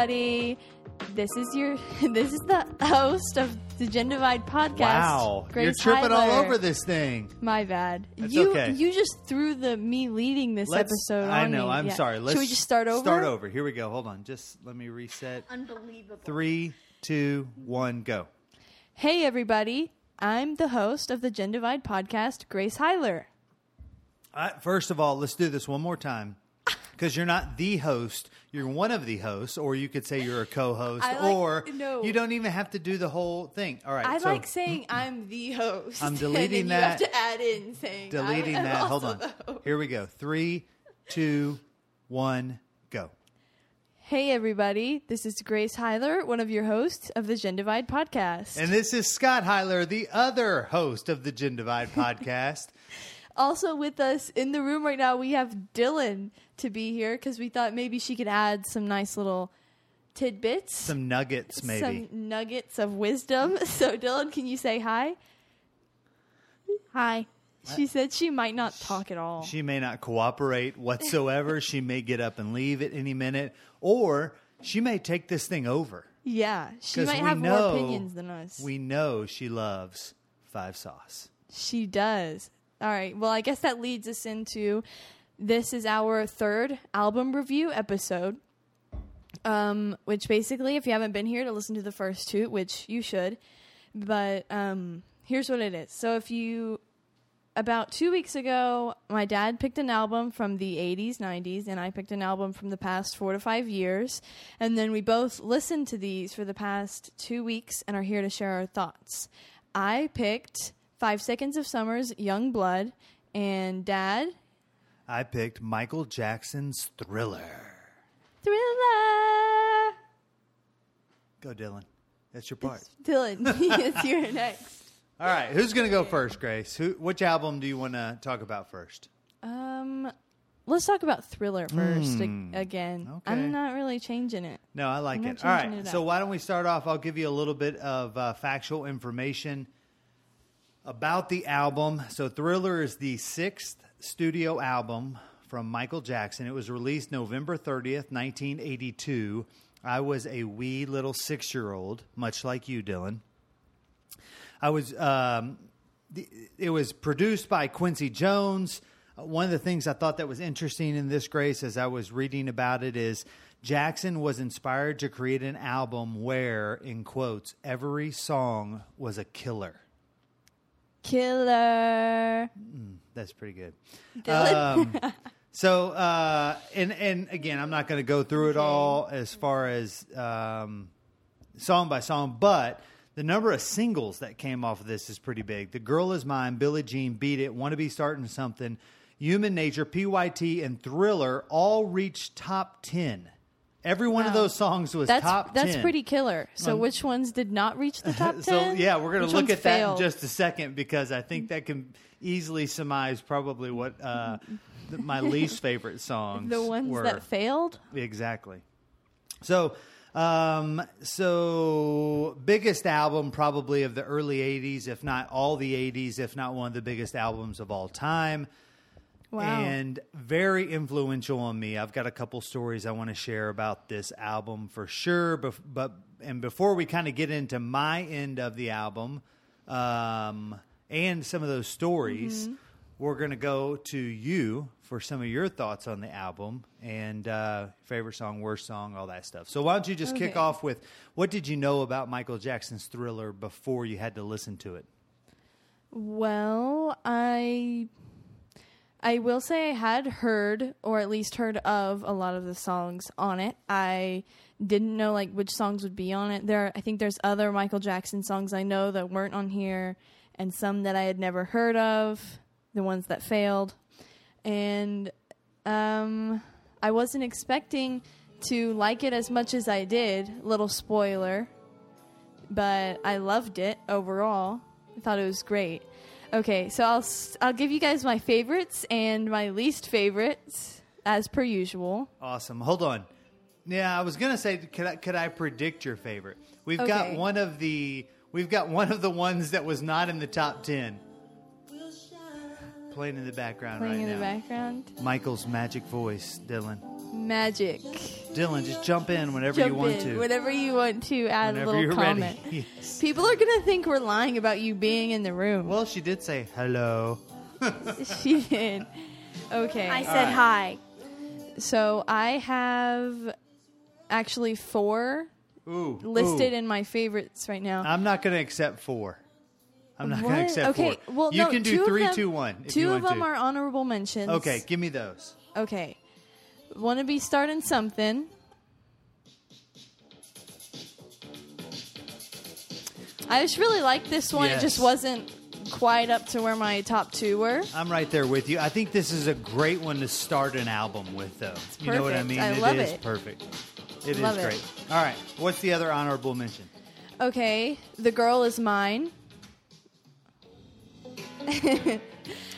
Hey everybody. This is your this is the host of the Gen Divide podcast. Wow, Grace you're tripping all over this thing. My bad. That's you okay. you just threw the me leading this Let's- episode I on know. me. I'm Yeah. sorry. Let's Should we just start over? Start over. Here we go. Hold on. Just let me reset. Unbelievable. Three, two, one, go. Hey everybody. I'm the host of the Gen Divide podcast, Grace Heiler. Uh, first of all, let's do this one more time. Because you're not the host, you're one of the hosts, or you could say you're a co-host, like- or no. you don't even have to do the whole thing. All right, I so like saying I'm the host. I'm deleting that. You have to add in saying deleting that. Hold on. Here we go. Three, two, one, go. Hey everybody. This is Grace Heiler, one of your hosts of the Gen Divide podcast. And this is Scott Heiler, the other host of the Gen Divide podcast. Also with us in the room right now, we have Dylan to be here because we thought maybe she could add some nice little tidbits, Some nuggets, maybe. some nuggets of wisdom. So, Dylan, can you say hi? Hi. She said she might not talk at all. She may not cooperate whatsoever. she may get up and leave at any minute, or she may take this thing over. yeah, she 'Cause might have know- more opinions than us. We know she loves five sauce. She does. All right. Well, I guess that leads us into this is our third album review episode. Um, which basically, if you haven't been here to listen to the first two, which you should, but um, here's what it is. So, if you about two weeks ago, my dad picked an album from the 80s, 90s, and I picked an album from the past four to five years. And then we both listened to these for the past two weeks and are here to share our thoughts. I picked Five Seconds of Summer's Young Blood, and dad, I picked Michael Jackson's Thriller. Thriller! Go, Dylan. That's your part. Dylan, it's your next. All right, who's going to go first, Grace? Who? Which album do you want to talk about first? Um, let's talk about Thriller first ag- again. okay. I'm not really changing it. No, I like I'm it. not All changing right, it so why don't we start off? I'll give you a little bit of uh, factual information about the album. So, Thriller is the sixth studio album from Michael Jackson. It was released November 30th, 1982. I was a wee little six year old, much like you, Dylan. I was. Um, the, it was produced by Quincy Jones. One of the things I thought that was interesting in this, Grace, as I was reading about it, is Jackson was inspired to create an album where, in quotes, every song was a killer. Killer. That's pretty good. Dylan. Um, so, uh, and and again, I'm not going to go through it all as far as um, song by song, but the number of singles that came off of this is pretty big. The Girl Is Mine, Billie Jean, Beat It, Want to Be Starting Something, Human Nature, PYT, and Thriller all reached top ten. Every one of those songs was That's top that's 10. pretty killer. So Um, which ones did not reach the top ten? So yeah, we're going to look at that in just a second because I think that can easily surmise probably what uh, th- my least favorite songs. the ones were. that failed. exactly. So, um, so biggest album probably of the early '80s, if not all the '80s, if not one of the biggest albums of all time. Wow. And very influential on me. I've got a couple stories I want to share about this album for sure. But, but and before we kind of get into my end of the album um, and some of those stories, Mm-hmm. we're going to go to you for some of your thoughts on the album and uh, favorite song, worst song, all that stuff. So why don't you just kick off with what did you know about Michael Jackson's Thriller before you had to listen to it? Well, I I will say I had heard or at least heard of a lot of the songs on it. I didn't know like which songs would be on it. There I think there's other Michael Jackson songs I know that weren't on here and some that I had never heard of, the ones that failed. And um I wasn't expecting to like it as much as I did. Little spoiler. But I loved it overall. I thought it was great. Okay, so I'll I'll give you guys my favorites and my least favorites as per usual. Awesome. Hold on. Yeah, I was gonna say, could I could I predict your favorite? We've got one of the we've got one of the ones that was not in the top ten. Playing in the background Playing right in now. the background. Michael's magic voice, Dylan. Magic. Dylan, just jump in whenever Jump you want in. to. Whenever you want to add Whenever a little you're comment. ready. Yes. People are gonna think we're lying about you being in the room. Well, she did say hello. she did. Okay. I said hi. so I have actually four Ooh, listed ooh. in my favorites right now. I'm not going to accept four. I'm not going to accept okay, four. well, you no, can do three, them- two, one. If Two you of them to. are honorable mentions. Okay, give me those. Okay. Want to be starting something? I just really like this one. It just wasn't quite up to where my top two were. I'm right there with you. I think this is a great one to start an album with, though. you know what I mean? I It love is it. perfect. It is Love it. great. All right. What's the other honorable mention? Okay, The Girl Is Mine. I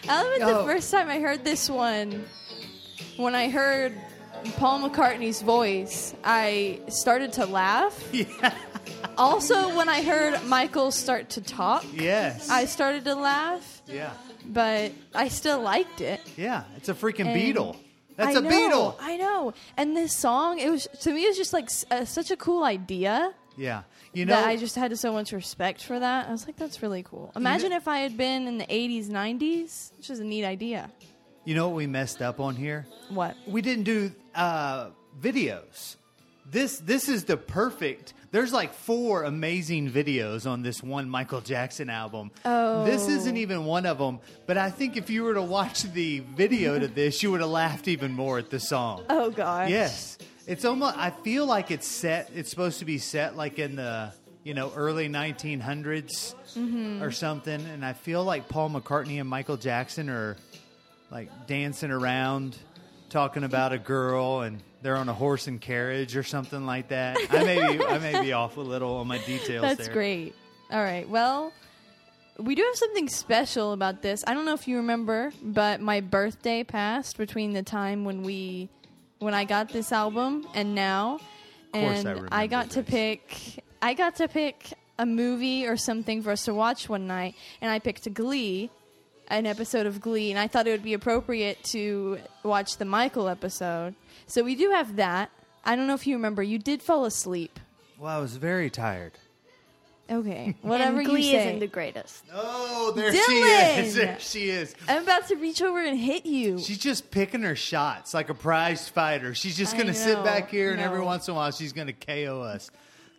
remember Oh. the first time I heard this one, when I heard Paul McCartney's voice, I started to laugh. Yeah. Also, when I heard Michael start to talk, Yes. I started to laugh, yeah. but I still liked it. Yeah. It's a freaking And Beatle. That's I a know, Beatle. I know. And this song, it was to me, it was just like uh, such a cool idea Yeah. You know, I just had so much respect for that. I was like, that's really cool. Imagine if I had been in the '80s, '90s, which is a neat idea. you know what we messed up on here? What? we didn't do uh, videos. This this is the perfect. There's like four amazing videos on this one Michael Jackson album. Oh. This isn't even one of them. But I think if you were to watch the video to this, you would have laughed even more at the song. Oh gosh. Yes, it's almost. I feel like it's set. It's supposed to be set like in the you know early 1900s Mm-hmm. or something. And I feel like Paul McCartney and Michael Jackson are like dancing around, talking about a girl, and they're on a horse and carriage or something like that. I may be, I may be off a little on my details. That's there. great. All right. Well, we do have something special about this. I don't know if you remember, but my birthday passed between the time when we when I got this album and now. course and I remember got to pick I got to pick a movie or something for us to watch one night and I picked Glee, an episode of Glee, and I thought it would be appropriate to watch the Michael episode. So we do have that. I don't know if you remember, you did fall asleep. Well, I was very tired. Okay, whatever and Glee you say. isn't the greatest. Oh, there Dylan! she is. There she is. I'm about to reach over and hit you. She's just picking her shots like a prized fighter. She's just I going to sit know. back here, and every once in a while, she's going to KO us.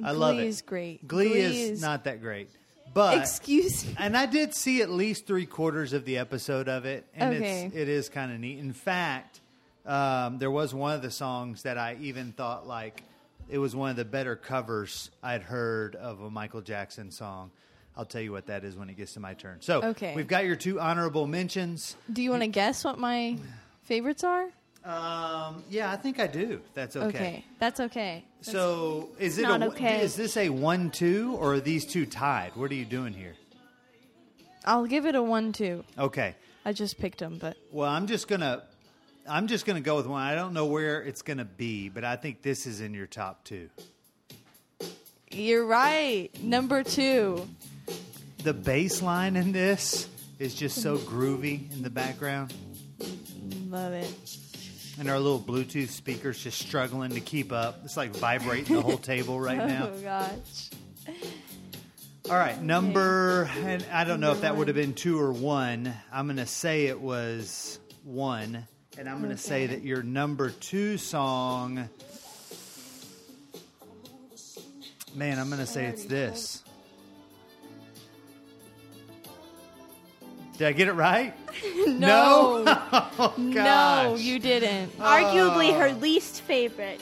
I love it. Glee is great. Glee, Glee is, is- not that great, but Excuse me. and I did see at least three quarters of the episode of it, and Okay. it's it is kind of neat. In fact, um, there was one of the songs that I even thought like it was one of the better covers I'd heard of a Michael Jackson song. I'll tell you what that is when it gets to my turn. So Okay. we've got your two honorable mentions. Do you want to guess what my favorites are? Um, yeah, I think I do. That's okay. Okay, that's okay. So is it a, okay. is this a one two or are these two tied? What are you doing here? I'll give it a one-two. Okay. I just picked them, but Well, I'm just gonna I'm just gonna go with one. I don't know where it's gonna be, but I think this is in your top two. you're right. Number two. The bass line in this is just so groovy in the background, Love it. and our little Bluetooth speakers just struggling to keep up. It's like vibrating the whole table right oh, now. Oh gosh. All right, number, and I don't know if that would have been two or one. I'm going to say it was one, and I'm going to oh, say that your number two song, man, I'm going to say it's this. Did I get it right? No. oh, No, you didn't. Uh, Arguably her least favorite.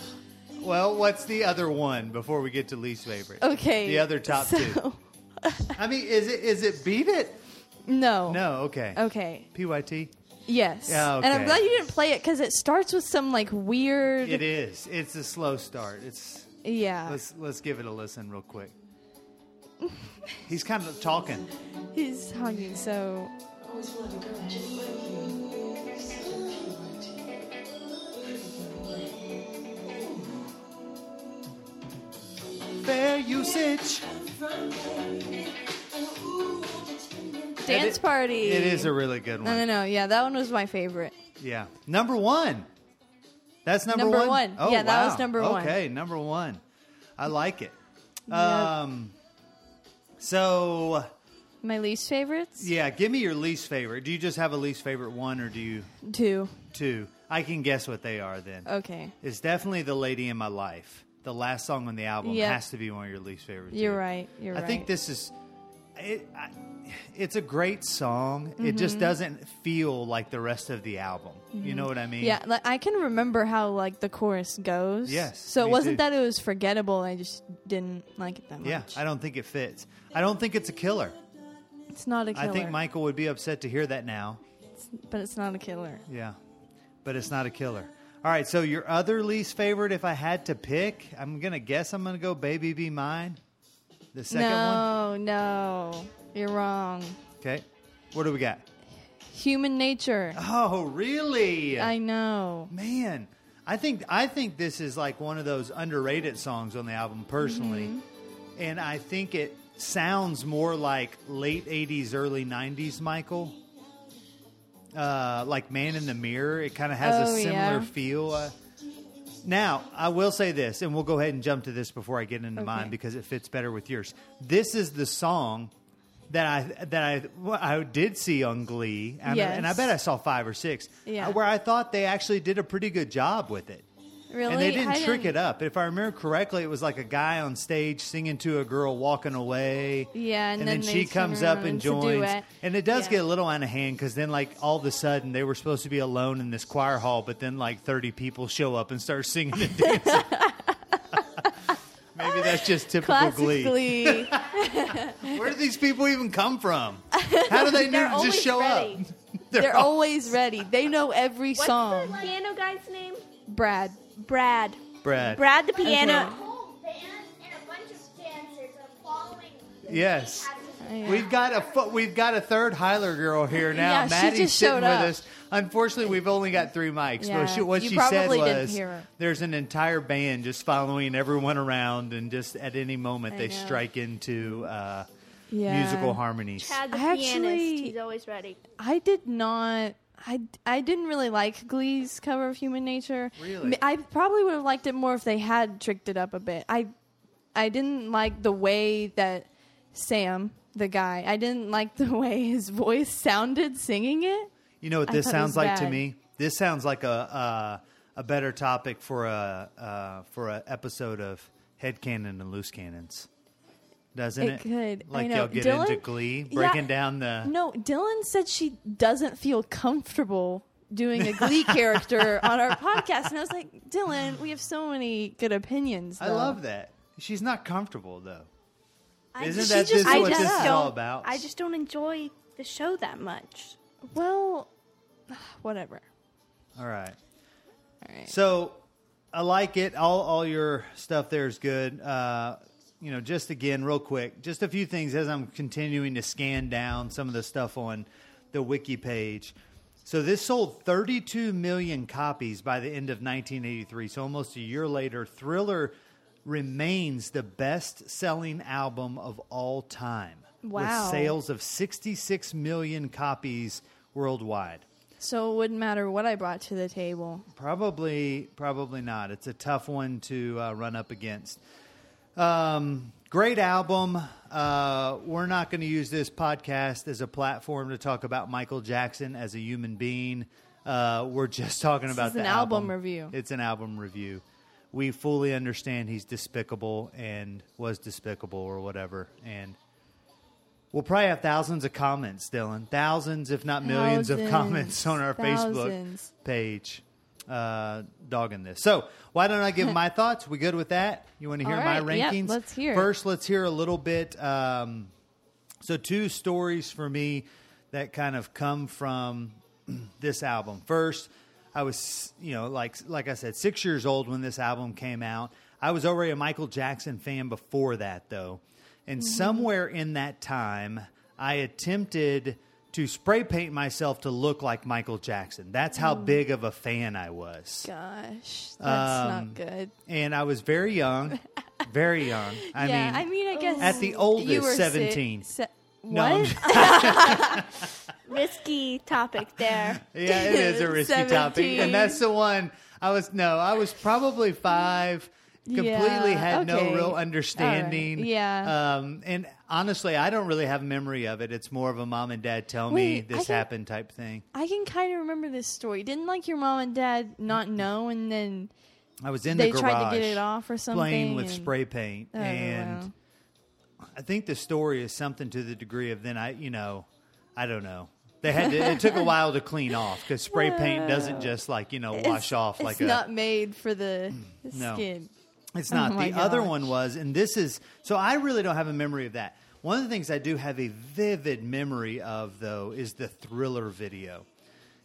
Well, what's the other one before we get to least favorite? Okay. The other top so, two. I mean, is it is it Beat It? No. No, okay. Okay. PYT? Yes. Yeah, And I'm glad you didn't play it because it starts with some like weird. It is. It's a slow start. It's Yeah. let's let's give it a listen real quick. He's kind of talking. He's hugging. So Fair usage. Dance it- party. It is a really good one. No, no, no. Yeah, that one was my favorite. Yeah. Number one. That's number, Number one. one. Oh, Yeah, that was wow. number one. Okay, number one. I like it. Um, so My least favorites? yeah, give me your least favorite. Do you just have a least favorite one, or do you Two. two? I can guess what they are. Then Okay. it's definitely "The Lady in My Life." The last song on the album Yep. has to be one of your least favorites. You're too. right. You're I right. think this is. It, I, it's a great song. It Mm-hmm. just doesn't feel like the rest of the album. You know what I mean? Yeah, like I can remember how like the chorus goes. Yes, So it wasn't too. that it was forgettable. I just didn't like it that much. Yeah, I don't think it fits. I don't think it's a killer. it's not a killer. I think Michael would be upset to hear that now. but it's not a killer. Yeah, but it's not a killer. All right, so your other least favorite, if I had to pick, I'm gonna guess I'm gonna go "Baby Be Mine." The second one. no, no, you're wrong. Okay, what do we got? Human nature. Oh, really? I know. Man, I think I think this is like one of those underrated songs on the album personally, Mm-hmm. and I think it sounds more like late '80s, early '90s Michael. Uh, like "Man in the Mirror," it kind of has Oh, a similar yeah. feel. Uh, now, I will say this, and we'll go ahead and jump to this before I get into Okay. mine because it fits better with yours. This is the song that I that I well, I did see on Glee, and, I- and I bet I saw five or six, Yeah. where I thought they actually did a pretty good job with it. Really? And they didn't I trick it up. If I remember correctly, it was like a guy on stage singing to a girl walking away. Yeah, and and then, then she comes up and and it's a joins. And it does Yeah. get a little out of hand because then, like, all of a sudden, they were supposed to be alone in this choir hall, but then, like, 30 people show up and start singing and dancing. Maybe that's just typical Classic Glee. Glee. Where do these people even come from? How do they know to just show ready. up? They're all- always ready. They know every What's song. the piano guy's name? Brad. Brad. Brad. Brad the piano. Okay. whole band and a bunch of dancers are following. Yes. Yeah. We've got a fo- we've got a third Heiler girl here now. Yeah, she Maddie's just sitting showed with up. us. Unfortunately, we've only got three mics. Yeah, but she, what you she said was there's an entire band just following everyone around, and just at any moment I they know. strike into uh, Yeah. musical harmonies. Chad the I pianist. actually- He's always ready. I did not. I, I didn't really like Glee's cover of Human Nature. Really? I probably would have liked it more if they had tricked it up a bit. I I didn't like the way that Sam, the guy, I didn't like the way his voice sounded singing it. You know what this sounds like to me? This sounds like a uh, a better topic for a uh, for an episode of Headcanon and Loose Cannons. Doesn't it? It could. I Like know. y'all get Dylan- into Glee, Yeah. breaking down the. No, Dylan said she doesn't feel comfortable doing a Glee character on our podcast, and I was like, Dylan, we have so many good opinions. I love that. She's not comfortable though. I Isn't just- that just this I what made this just is don't, all about? I just don't enjoy the show that much. Well, whatever. all right. All right. So I like it. All all your stuff there is good. Uh, you know, just again, real quick, just a few things as I'm continuing to scan down some of the stuff on the wiki page. So this sold 32 million copies by the end of 1983. So almost a year later, Thriller remains the best-selling album of all time, Wow. with sales of 66 million copies worldwide. So it wouldn't matter what I brought to the table. Probably, probably not. It's a tough one to uh, run up against. Um, great album. Uh, we're not going to use this podcast as a platform to talk about Michael Jackson as a human being. Uh, we're just talking about is the an album review. It's an album review. We fully understand he's despicable and was despicable or whatever, and we'll probably have thousands of comments, Dylan. Thousands, if not millions, of comments on our Facebook page uh, dogging this. So why don't I give my thoughts? We good with that? You want to hear my right. Yep, rankings? let's hear. First, let's hear a little bit. Um, so two stories for me that kind of come from this album. First, I was, you know, like like I said, six years old when this album came out. I was already a Michael Jackson fan before that, though, and somewhere in that time, I attempted to spray paint myself to look like Michael Jackson. That's how big of a fan I was. Gosh, that's Um, not good. And I was very young, very young. I yeah, mean, I mean, I guess at the you oldest, were si- 17. se- No, what? Risky topic there. Yeah, it is a risky topic, and that's the one I was no, I was probably five. Completely Yeah, had no real All right, understanding. yeah. Um, and honestly, I don't really have memory of it. It's more of a mom and dad tell me Wait, I this can- happened type thing. I can kind of remember this story. Didn't like your mom and dad not know, and then I was in they the garage tried to get it off or something. playing with and- spray paint, Oh, and wow. I think the story is something to the degree of then I, you know, I don't know. They had to, it took a while to clean off because spray paint doesn't just like you know wash It's- off like it's a not made for the, the No. skin. It's not. Oh the other one was, and this is so I really don't have a memory of that. One of the things I do have a vivid memory of, though, is the thriller video.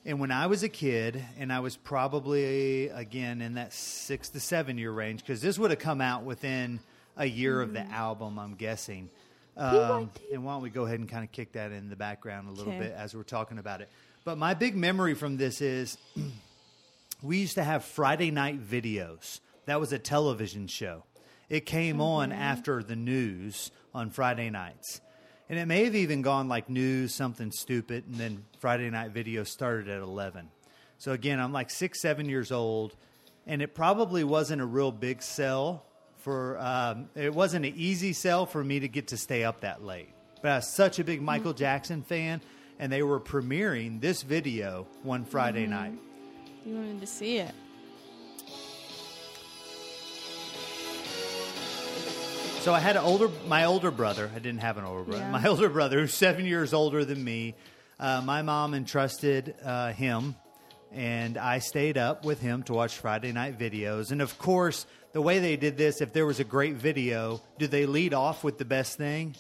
And when I was a kid, and I was probably, again, in that six to seven year range, because this would have come out within a year of the Mm. album, I'm guessing. Um, and why don't we go ahead and kind of kick that in the background a little Okay. bit as we're talking about it? But my big memory from this is we used to have Friday night videos. That was a television show. It came on after the news on Friday nights. And it may have even gone like news, something stupid, and then Friday night video started at 11. So again, I'm like six, seven years old, and it probably wasn't a real big sell for, um, it wasn't an easy sell for me to get to stay up that late. But I was such a big Michael Jackson fan, and they were premiering this video one Friday night. You wanted to see it. So I had an older, my older brother. I didn't have an older brother. Yeah. My older brother, who's seven years older than me. Uh, my mom entrusted uh, him, and I stayed up with him to watch Friday night videos. And of course, the way they did this, if there was a great video, do they lead off with the best thing?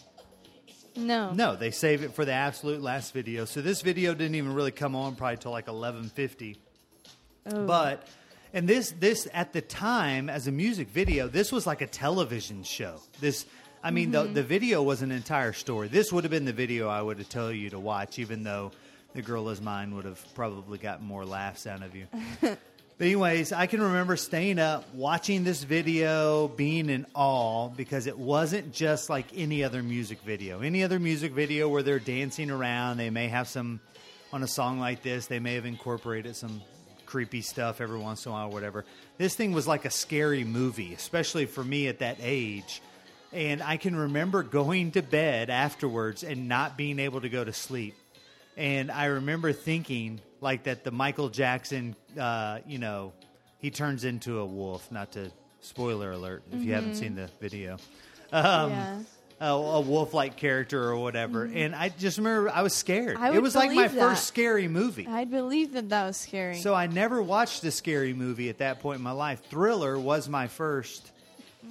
No. No, they save it for the absolute last video. So this video didn't even really come on probably till like eleven fifty. Oh. But and this this at the time as a music video, this was like a television show. This I mean Mm-hmm. the the video was an entire story. This would have been the video I would have told you to watch, even though the girl is mine would have probably gotten more laughs out of you. But anyways, I can remember staying up, watching this video, being in awe because it wasn't just like any other music video. Any other music video where they're dancing around, they may have some on a song like this, they may have incorporated some creepy stuff every once in a while, or whatever. This thing was like a scary movie, especially for me at that age. And I can remember going to bed afterwards and not being able to go to sleep. And I remember thinking like that the Michael Jackson, uh, you know, he turns into a wolf. Not to spoiler alert if you haven't seen the video. Um, yeah. A, a wolf-like character or whatever. Mm-hmm. And I just remember I was scared. I it was like my believe first scary movie. I believe that that was scary. So I never watched a scary movie at that point in my life. Thriller was my first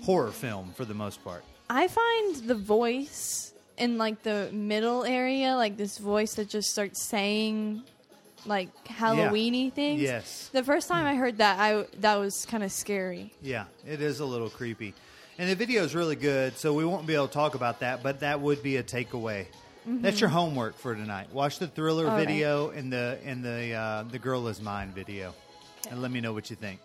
horror film for the most part. I find the voice in like the middle area, like this voice that just starts saying like Halloweeny things. Yes. The first time hmm. I heard that, I that was kind of scary. Yeah, it is a little creepy. And the video is really good, so we won't be able to talk about that, but that would be a takeaway. That's your homework for tonight. Watch the thriller All right. video and the and the uh, the girl is mine video, and let me know what you think.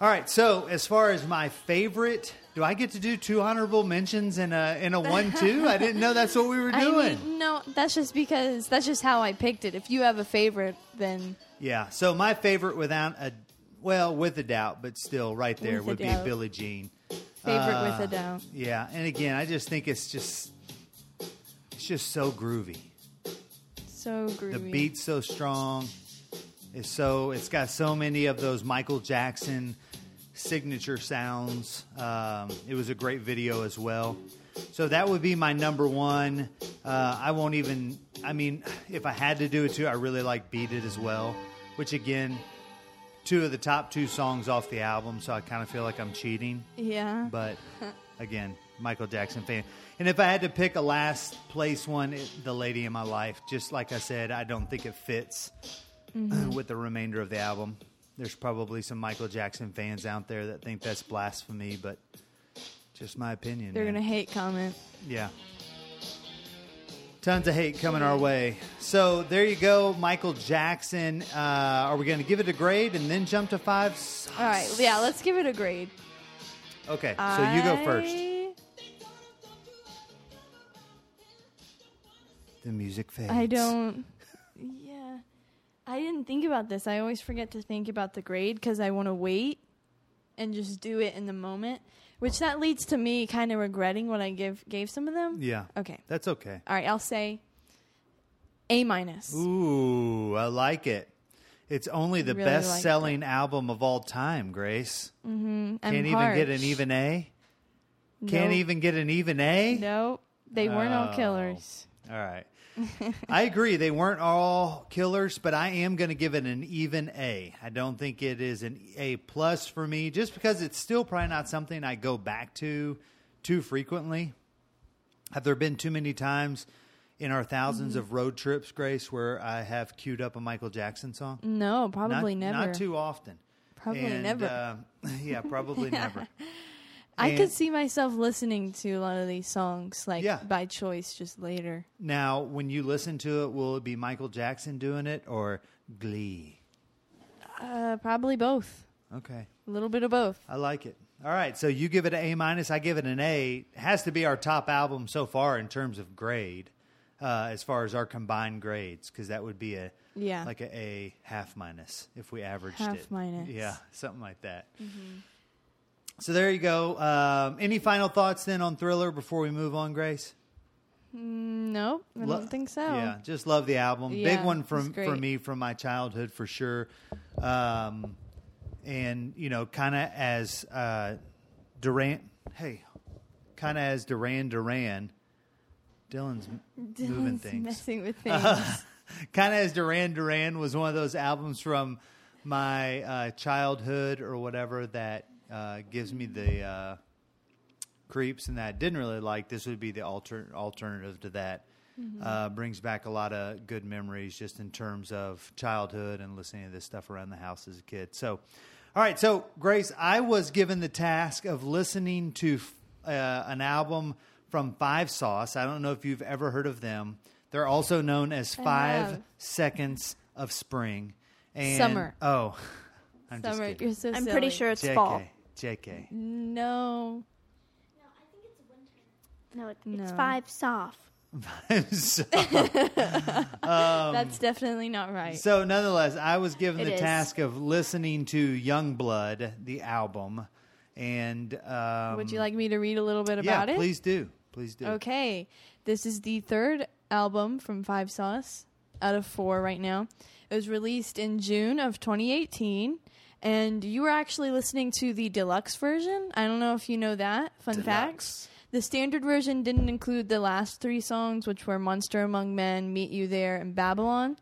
All right. So as far as my favorite, do I get to do two honorable mentions in a in a one two? I didn't know that's what we were I doing. mean, no, that's just because that's just how I picked it. If you have a favorite, then Yeah. So my favorite, without a well, with a doubt, but still, right there With would be. Billie Jean. Favorite Uh, with a doubt. Yeah, and again, I just think it's just it's just so groovy. So groovy. The beat's so strong. It's so it's got so many of those Michael Jackson signature sounds. Um, it was a great video as well. So that would be my number one. Uh, I won't even. I mean, if I had to do it too, I really like "Beat It" as well. Which again, two of the top two songs off the album. So I kind of feel like I'm cheating. Yeah. But again, Michael Jackson fan. And if I had to pick a last place one, it, The Lady in My Life, just like I said, I don't think it fits mm-hmm. with the remainder of the album. There's probably some Michael Jackson fans out there that think that's blasphemy, but just my opinion. They're gonna hate comment. Yeah. Tons of hate coming our way. So there you go, Michael Jackson. Uh, are we going to give it a grade and then jump to five? All right. Yeah. Let's give it a grade. Okay, so you go first. The music fades. I don't. Yeah. I didn't think about this. I always forget to think about the grade because I want to wait and just do it in the moment, which that leads to me kind of regretting what I give gave some of them. Yeah. Okay. That's okay. All right, I'll say A minus. Ooh, I like it. It's only the Really best selling album of all time, Grace. Mm-hmm. Can't even get an even A? Can't Nope. even get an even A? No, they weren't all Oh. killers. All right. I agree. They weren't all killers, but I am going to give it an even A. I don't think it is an A plus for me, just because it's still probably not something I go back to too frequently. Have there been too many times in our 1000s Mm-hmm. of road trips, Grace, where I have queued up a Michael Jackson song? No, probably not, never. Not too often. Probably And, never. Uh, yeah, probably never. I and- could see myself listening to a lot of these songs, like Yeah. by choice, just later. Now, when you listen to it, will it be Michael Jackson doing it or Glee? Uh, probably both. Okay. A little bit of both. I like it. All right, so you give it an A minus. I give it an A. It has to be our top album so far in terms of grade, uh, as far as our combined grades, because that would be a Yeah. like a A half minus if we averaged Half it. minus. Mm-hmm. yeah, something like that. So there you go. Um, any final thoughts then on Thriller before we move on, Grace? Mm, nope, I Lo- don't think so. Yeah, just love the album. Yeah, Big one it's from great. for me from my childhood for sure. Um, and you know, kind of as uh, Duran. Hey, kind of as Duran Duran. Dylan's m- moving Dylan's things. messing with things. kind of as Duran Duran was one of those albums from my uh, childhood or whatever that uh, gives me the uh, creeps and that I didn't really like. This would be the alter- alternative to that. Uh, brings back a lot of good memories just in terms of childhood and listening to this stuff around the house as a kid. So, all right. So, Grace, I was given the task of listening to uh, an album from Five Sauce. I don't know if you've ever heard of them. They're also known as Five have. Seconds of Spring. And, Summer. Oh, I'm just Summer, kidding. you're so I'm pretty sure it's JK. fall. JK. No, No, I think it's winter. No, it, it's No. five soft. so, that's definitely not right. so nonetheless, I was given It the is. task of listening to Youngblood, the album, and um, Would you like me to read a little bit yeah, about it? please do, please do. Okay, this is the third album from Five Sauce out of four right now. It was released in June of 2018, and you were actually listening to the deluxe version. I don't know if you know that. Fun fact: Deluxe. the standard version didn't include the last three songs, which were "Monster Among Men," "Meet You There," and "Babylon."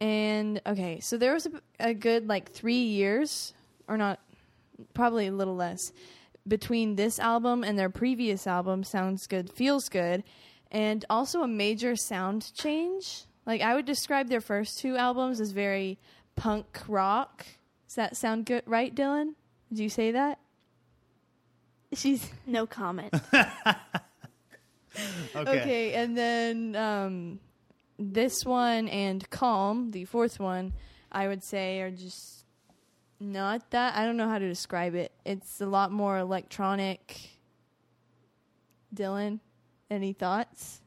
And okay, so there was a, a good like three years, or not, probably a little less, between this album and their previous album, Sounds Good, Feels Good, and also a major sound change. Like I would describe their first two albums as very punk rock. Does that sound good, right, Dylan? Did you say that? She's No comment. Okay. okay, and then um, this one and Calm, the fourth one, I would say are just not that. I don't know how to describe it. It's a lot more electronic. Dylan, any thoughts?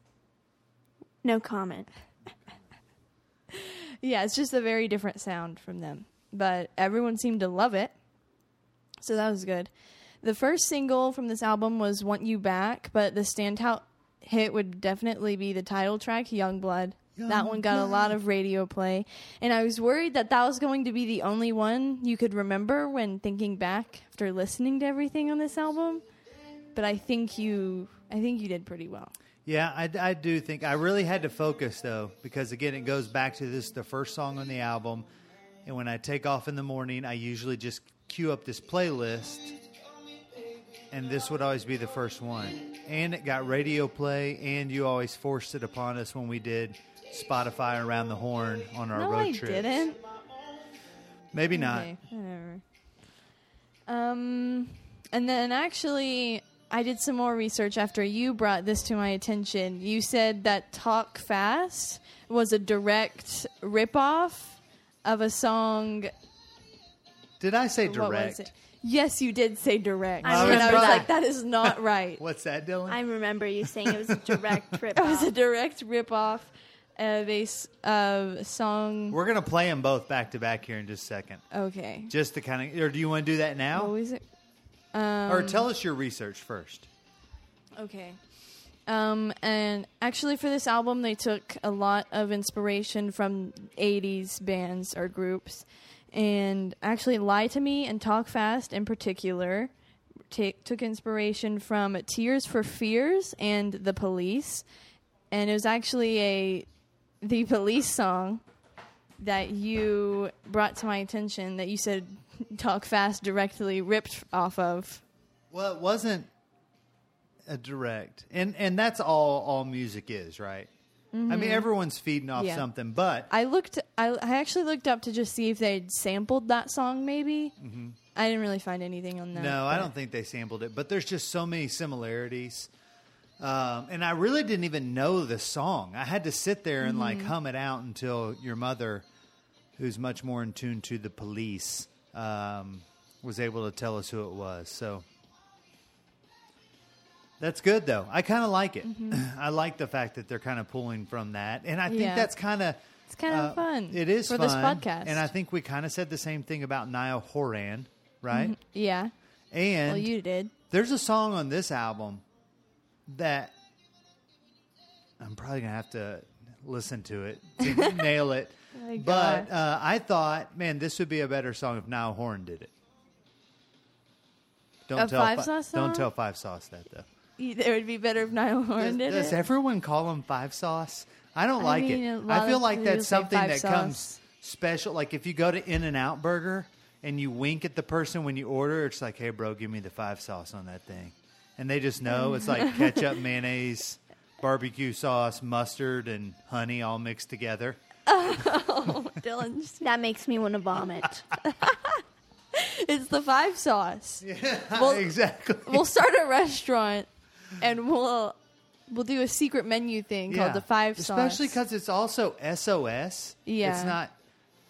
No comment. Yeah, it's just a very different sound from them. But everyone seemed to love it. So that was good. The first single from this album was Want You Back, but the standout hit would definitely be the title track, Youngblood. that one got a lot of radio play. And I was worried that that was going to be the only one you could remember when thinking back after listening to everything on this album. But I think you I think you did pretty well. Yeah, I, I do think I really had to focus though, because again, it goes back to this the first song on the album, and when I take off in the morning, I usually just queue up this playlist, and this would always be the first one, and it got radio play, and you always forced it upon us when we did Spotify around the horn on our no, road I trips. didn't. Maybe not. Okay, whatever. Um, and then actually, I did some more research after you brought this to my attention. You said that "Talk Fast" was a direct ripoff of a song. Did I say What was direct? it? Yes, you did say direct, I and I was remember like, that. "That is not right." What's that, Dylan? I remember you saying it was a direct rip. It was a direct ripoff they s- uh, song. We're gonna play them both back to back here in just a second, Okay. just to kind of. Or do you want to do that What now, was it? Um, or tell us your research first? Okay. Um, and actually, for this album, they took a lot of inspiration from 80s bands or groups. And actually, Lie to Me and Talk Fast in particular ta- took inspiration from Tears for Fears and The Police. And it was actually a The Police song that you brought to my attention that you said Talk Fast directly ripped off of. Well, it wasn't a direct, and and that's all all music is, right? I mean, everyone's feeding off Mm-hmm. Yeah. something, but I looked. I, I actually looked up to just see if they'd sampled that song. Maybe I didn't really find anything on that. Mm-hmm. no, I don't think they sampled it. But there's just so many similarities. Um, and I really didn't even know the song. I had to sit there and Mm-hmm. like hum it out until your mother, who's much more in tune to the police, um, was able to tell us who it was. So that's good, though. I kind of like it. I like the fact that they're kind of pulling from that, and I think Mm-hmm. Yeah. that's kind of It's kind of fun. It is for fun. this podcast. and I think we kind of said the same thing about Niall Horan, right? yeah. And Well, you did. there's a song on this album that I'm probably gonna have to listen to it to nail it. My But uh, I thought, man, this would be a better song if Niall Horan did it. Don't A tell Five Fi- Sauce Don't tell Five Sauce that though. It would be better if Niall Horan Does, did does it. everyone call him Five Sauce? I don't I like mean, it. I feel like that's something that Sauce. comes special. Like if you go to In and Out Burger and you wink at the person when you order, it's like, "Hey, bro, give me the five sauce on that thing," and they just know it's like mm. ketchup, mayonnaise, barbecue sauce, mustard, and honey all mixed together. oh, Dylan, That makes me want to vomit. it's the five sauce. Well- exactly. We'll start a restaurant, and we'll we'll do a secret menu thing called the five sauce. Especially because it's also SOS. Yeah. It's not,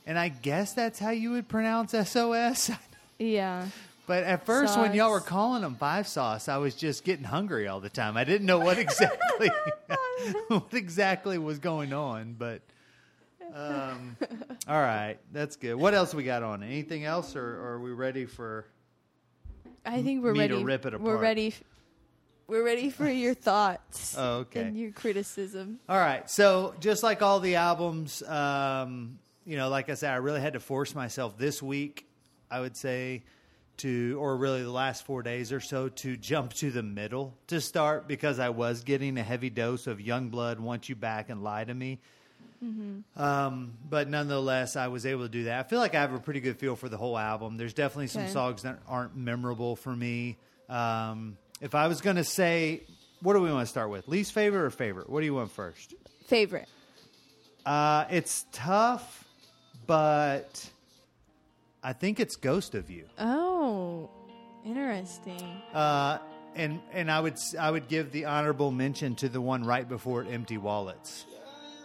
and I guess that's how you would pronounce SOS. yeah, But at first, when y'all were calling them five sauce, I was just getting hungry all the time. I didn't know what exactly what exactly was going on. But um, all right, that's good. What else we got on? Anything else, or, or are we ready for? I think we're Me to ready. rip it apart? We're ready. We're ready for your thoughts Oh, okay. and your criticism. All right. So just like all the albums, um, you know, like I said, I really had to force myself this week. I would say to, or really the last four days or so, to jump to the middle to start because I was getting a heavy dose of Young Blood, Want You Back, and Lie to Me. Um, but nonetheless, I was able to do that. I feel like I have a pretty good feel for the whole album. There's definitely some Okay. songs that aren't memorable for me. Um, if I was going to say, what do we want to start with? Least favorite or favorite? What do you want first? Favorite. Uh, it's tough, but I think it's Ghost of You. Oh, interesting. Uh, and and I would I would give the honorable mention to the one right before it, Empty Wallets.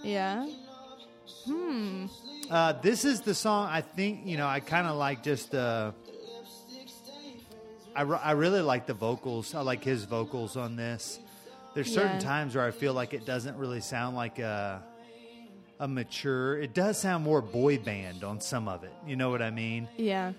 Yeah. Hmm. Uh, this is the song I think you know I kind of like just uh, I, re- I really like the vocals. I like his vocals on this. There's certain Yeah. times where I feel like it doesn't really sound like a a mature. It does sound more boy band on some of it. You know what I mean? Yeah.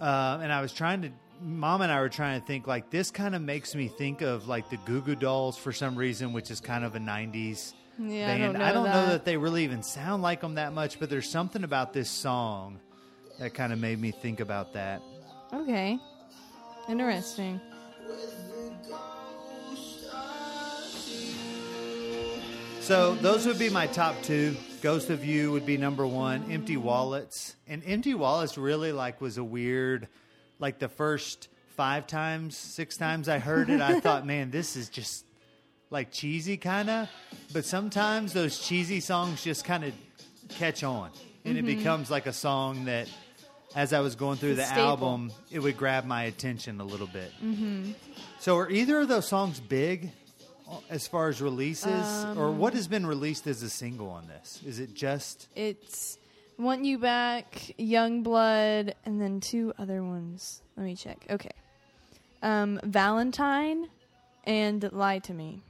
Uh, and I was trying to, mom and I were trying to think like this kind of makes me think of like the Goo Goo Dolls for some reason, which is kind of a '90s Yeah, I band. don't know that they really even sound like them that much, but there's something about this song that kind of made me think about that. Okay. Interesting. So those would be my top two. Ghost of You would be number one. Empty Wallets and Empty Wallets really like was a weird, like the first five times, six times I heard it, I thought, man, this is just like cheesy kind of. But sometimes those cheesy songs just kind of catch on, and it mm-hmm. becomes like a song that, as I was going through the staple. album, it would grab my attention a little bit. Mm-hmm. So are either of those songs big? as far as releases, or what has been released as a single on this? Is it just It's Want You Back, Young Blood, and then two other ones. Let me check. Okay. Um, Valentine and Lie to Me.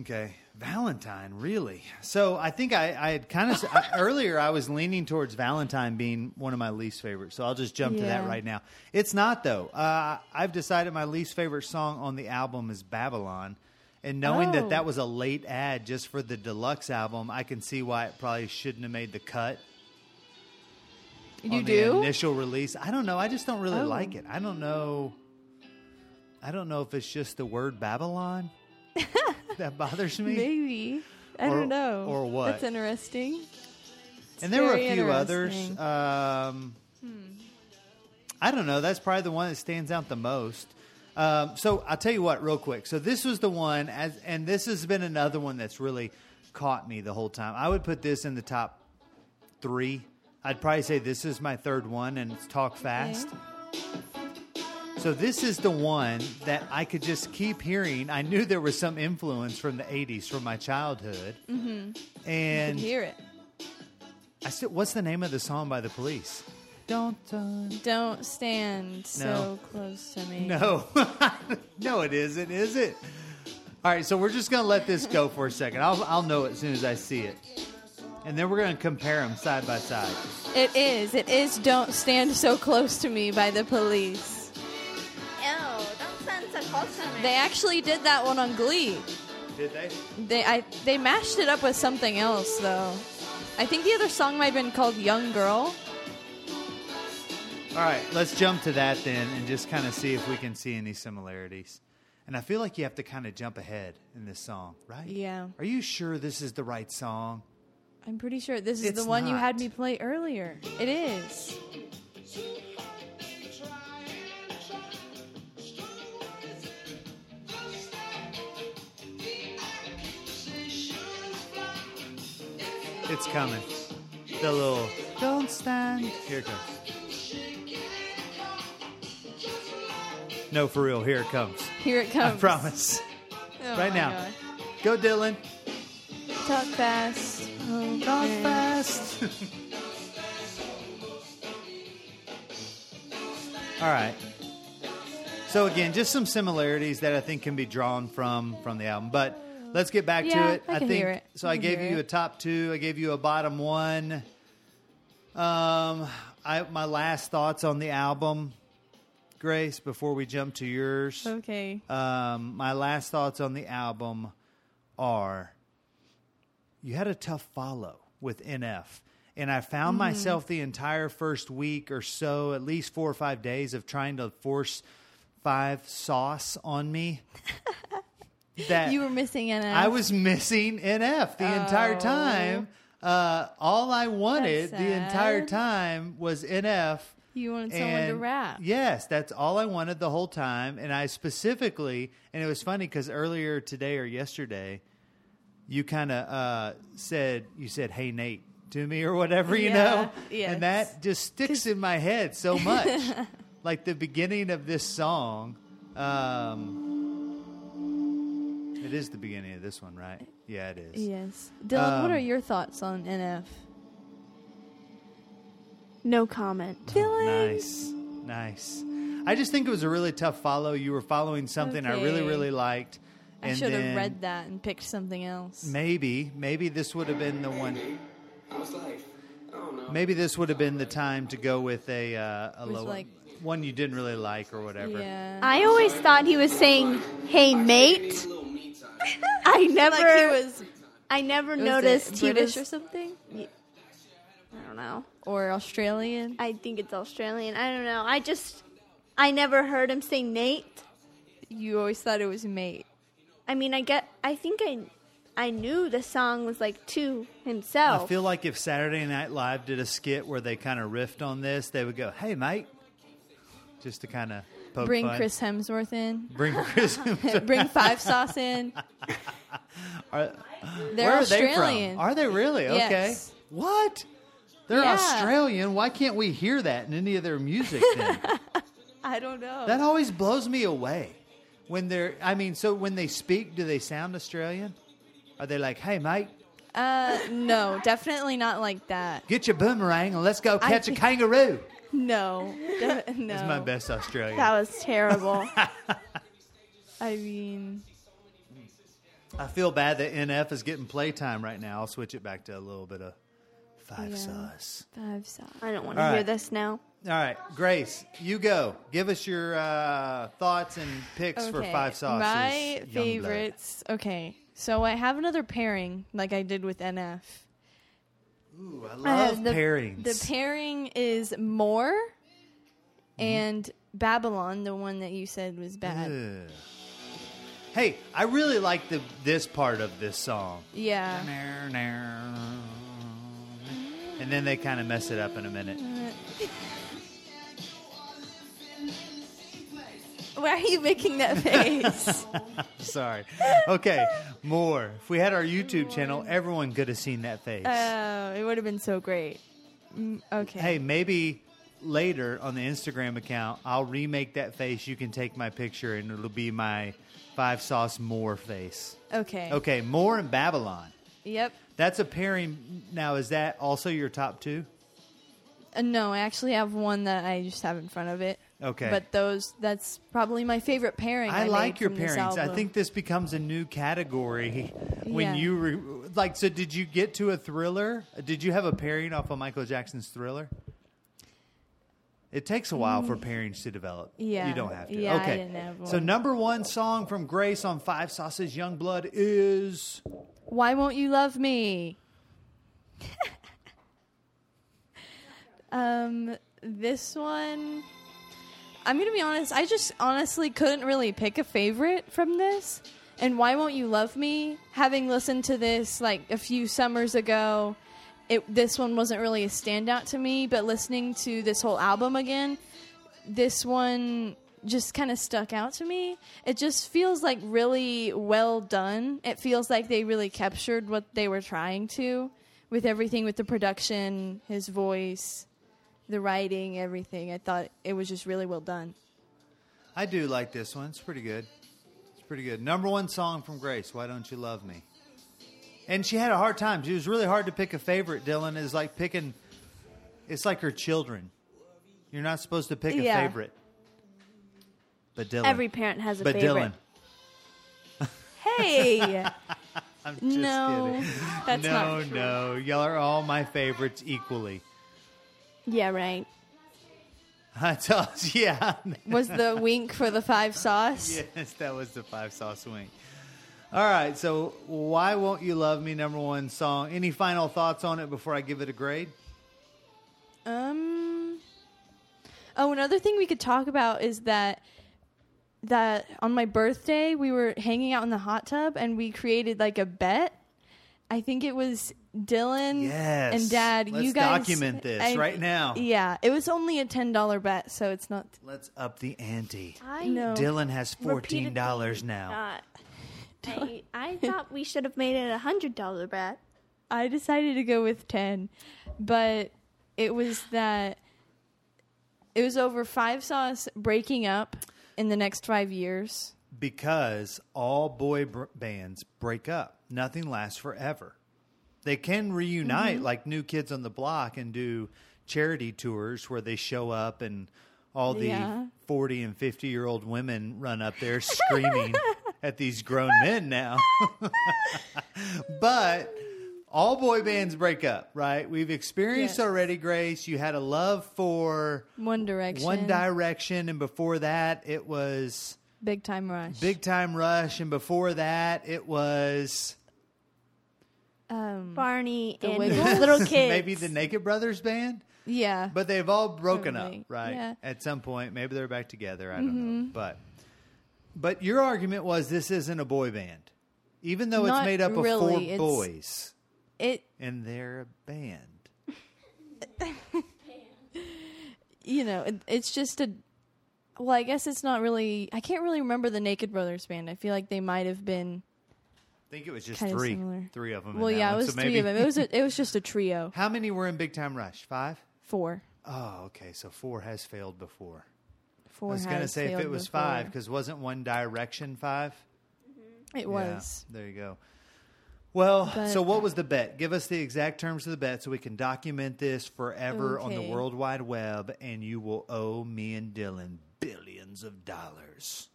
okay? Valentine, really? So I think I, I had kind of earlier I was leaning towards Valentine being one of my least favorites. So I'll just jump to that right now. It's not though. Uh, I've decided my least favorite song on the album is Babylon, and knowing Oh. that that was a late ad just for the deluxe album, I can see why it probably shouldn't have made the cut. You on do? the initial release. I don't know. I just don't really Oh. like it. I don't know. I don't know if it's just the word Babylon that bothers me. Maybe. I Or- don't know. or what? That's interesting. and there were a few others. Um, I don't know. That's probably the one that stands out the most. Um, so I'll tell you what, real quick. So this was the one, as, and this has been another one that's really caught me the whole time. I would put this in the top three. I'd probably say this is my third one, and it's Talk Fast. So this is the one that I could just keep hearing. I knew there was some influence from the '80s, from my childhood, mm-hmm. And hear it. I said, "What's the name of the song by the Police?" Don't uh, Don't stand so close to me. no, no, it isn't, is it? All right, so we're just gonna let this go for a second. I'll I'll know it as soon as I see it, and then we're gonna compare them side by side. It is. It is Don't Stand So Close to Me by the police. They actually did that one on Glee. Did they? They I they mashed it up with something else though. I think the other song might have been called Young Girl. All right, let's jump to that then, and just kind of see if we can see any similarities. And I feel like you have to kind of jump ahead in this song, right? Yeah. Are you sure this is the right song? I'm pretty sure this is It's the one you had me play earlier. It is. It's coming. The little don't stand. Here it comes. No, for real. Here it comes. Here it comes. I promise. Oh right now. God. Go, Dylan. Talk fast. Oh, Talk man. fast. All right. So again, just some similarities that I think can be drawn from from the album. But let's get back Yeah, to it. I can think hear it. so. I I gave you it. a top two. I gave you a bottom one. Um, I my last thoughts on the album, Grace. Before we jump to yours, Okay. um, my last thoughts on the album are you had a tough follow with NF. And I found Mm-hmm. myself the entire first week or so, at least four or five days, of trying to force five sauce on me. that You were missing NF. I was missing NF the entire Oh. time. Uh, all I wanted the entire time was NF. You wanted someone to rap. Yes, that's all I wanted the whole time. And I specifically, and it was funny because earlier today or yesterday, you kind of uh, said, you said, hey, Nate, to me or whatever, you Yeah, know? yes. And that just sticks in my head so much. like the beginning of this song. Um, it is the beginning of this one, right? Yeah, it is. Yes. Dylan, what Um, are your thoughts on NF? No comment. Nice, nice. I just think it was a really tough follow. You were following something I really, really liked. I should have read that and picked something else. Maybe, maybe this would have been the one. I was like, I don't know. Maybe this would have been the time to go with a uh, a low like- one you didn't really like or whatever. Yeah. I always thought he was saying, "Hey, mate." A little me time. I never, like he was I never was noticed he British was. or something, I don't know. or Australian. I think it's Australian. I don't know. I just, I never heard him say Nate. You always thought it was mate. I mean, I get. I think I, I knew the song was like to himself. I feel like if Saturday Night Live did a skit where they kind of riffed on this, they would go, "Hey, mate," just to kind of poke Bring fun. Chris Hemsworth in. Bring Chris. Bring Five Sauce in. Are- They're Where are Australian. they from? Are they really? Okay. Yes. What? They're Yeah. Australian. Why can't we hear that in any of their music then? I don't know. that always blows me away. When they're, I mean, so when they speak, do they sound Australian? Are they like, hey, mate, uh, no, definitely not like that. get your boomerang and let's go catch a kangaroo? No, de- no. That's my best Australian. that was terrible. I mean, I feel bad that NF is getting playtime right now. I'll switch it back to a little bit of five Yeah. sauce. Five sauce. I don't want to All hear right. this now. All right, Grace, you go. Give us your uh, thoughts and picks for five sauces. My Youngblood. favorites. Okay, so I have another pairing like I did with NF. Ooh, I Uh, the, pairings. The pairing is More and Babylon, the one that you said was bad. Ugh. Hey, I really like the this part of this song. Yeah. And then they kind of mess it up in a minute. Why are you making that face? Sorry. Okay, more. If we had our YouTube channel, everyone could have seen that face. Oh, it would have been so great. Mm, Okay. hey, maybe later on the Instagram account, I'll remake that face. You can take my picture, and it'll be my five sauce more face. Okay. Okay, more in Babylon. Yep. That's a pairing. Now, is that also your top two? Uh, no, I actually have one that I just have in front of it. Okay. But those, that's probably my favorite pairing. I, I, like your pairings. I think this becomes a new category when Yeah. you re- like. So, did you get to a thriller? Did you have a pairing off of Michael Jackson's Thriller? It takes a while for pairings to develop. Mm. Yeah. you don't have to. Yeah, okay. So, number one song from Grace on Five Sauces Young Blood is Why won't you love me? um, this one. I'm gonna be honest. I just honestly couldn't really pick a favorite from this. And why won't you love me? Having listened to this like a few summers ago, it this one wasn't really a standout to me. But listening to this whole album again, this one just kind of stuck out to me. It just feels like really well done. It feels like they really captured what they were trying to with everything with the production, his voice, the writing, everything. I thought it was just really well done. I do like this one. It's pretty good. It's pretty good. Number one song from Grace. Why don't you love me? And she had a hard time. She was really hard to pick a favorite. Dylan is like picking. It's like her children. You're not supposed to pick a favorite. But Dylan. Every parent has a but favorite. Dylan. Hey, I'm just no, kidding. that's no, not true. no. Y'all are all my favorites equally. Yeah, right. I tell yeah. Was the wink for the five sauce? Yes, that was the five sauce wink. All right, so why won't you love me? Number one song. Any final thoughts on it before I give it a grade? Um. Oh, another thing we could talk about is that that on my birthday we were hanging out in the hot tub and we created like a bet. I think it was Dylan Yes. and Dad. Let's you guys document this I- right now. Yeah, it was only a ten dollar bet, so it's not. Let's up the ante. I No. Dylan has fourteen dollars now. thought- I, I thought we should have made it a hundred dollar bet. I decided to go with 10, but it was that it was over five sauce breaking up in the next five years. Because all boy br- bands break up. Nothing lasts forever. They can reunite Mm-hmm. like New Kids on the Block and do charity tours where they show up and all the Yeah. 40 and 50 year old women run up there screaming at these grown men now. but all boy bands break up, right? We've experienced Yes. already, Grace. You had a love for One Direction, One Direction, and before that, it was. Big Time Rush, Big Time Rush, and before that, it was um, Barney The and Wiggles? little kids. maybe the Naked Brothers band. yeah, But they've all broken Probably, up, right? yeah. At some point, maybe they're back together. I don't know, Mm-hmm. but but your argument was this isn't a boy band, even though it's made up of four it's- boys, it and they're a band. you know it, it's just a. Well, I guess it's not really. I can't really remember the Naked Brothers band. I feel like they might have been. I think it was just Kinda three, similar. three of them. in Well, that yeah, one, it was so three maybe- of them. It was a, it was just a trio. How many were in Big Time Rush? Five. Four. Oh, okay. So four has failed before. Four. I was going to has say if failed it was before. five, because wasn't One Direction five? Mm-hmm. it Yeah, was. there you go. Well, But- so what was the bet? Give us the exact terms of the bet so we can document this forever on the Okay. World Wide Web, and you will owe me and Dylan billions of dollars.